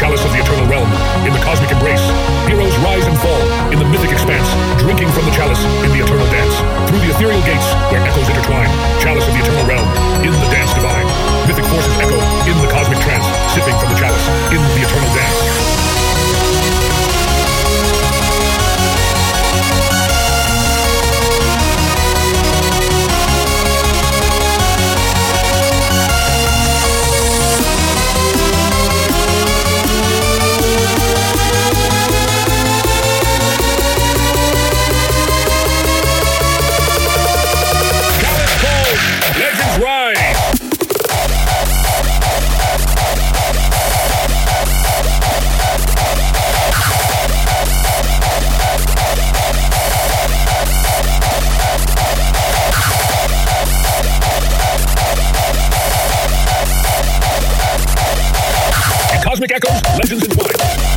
chalice of the eternal realm, in the cosmic embrace, heroes rise and fall, Cosmic Echoes, Legends in flight.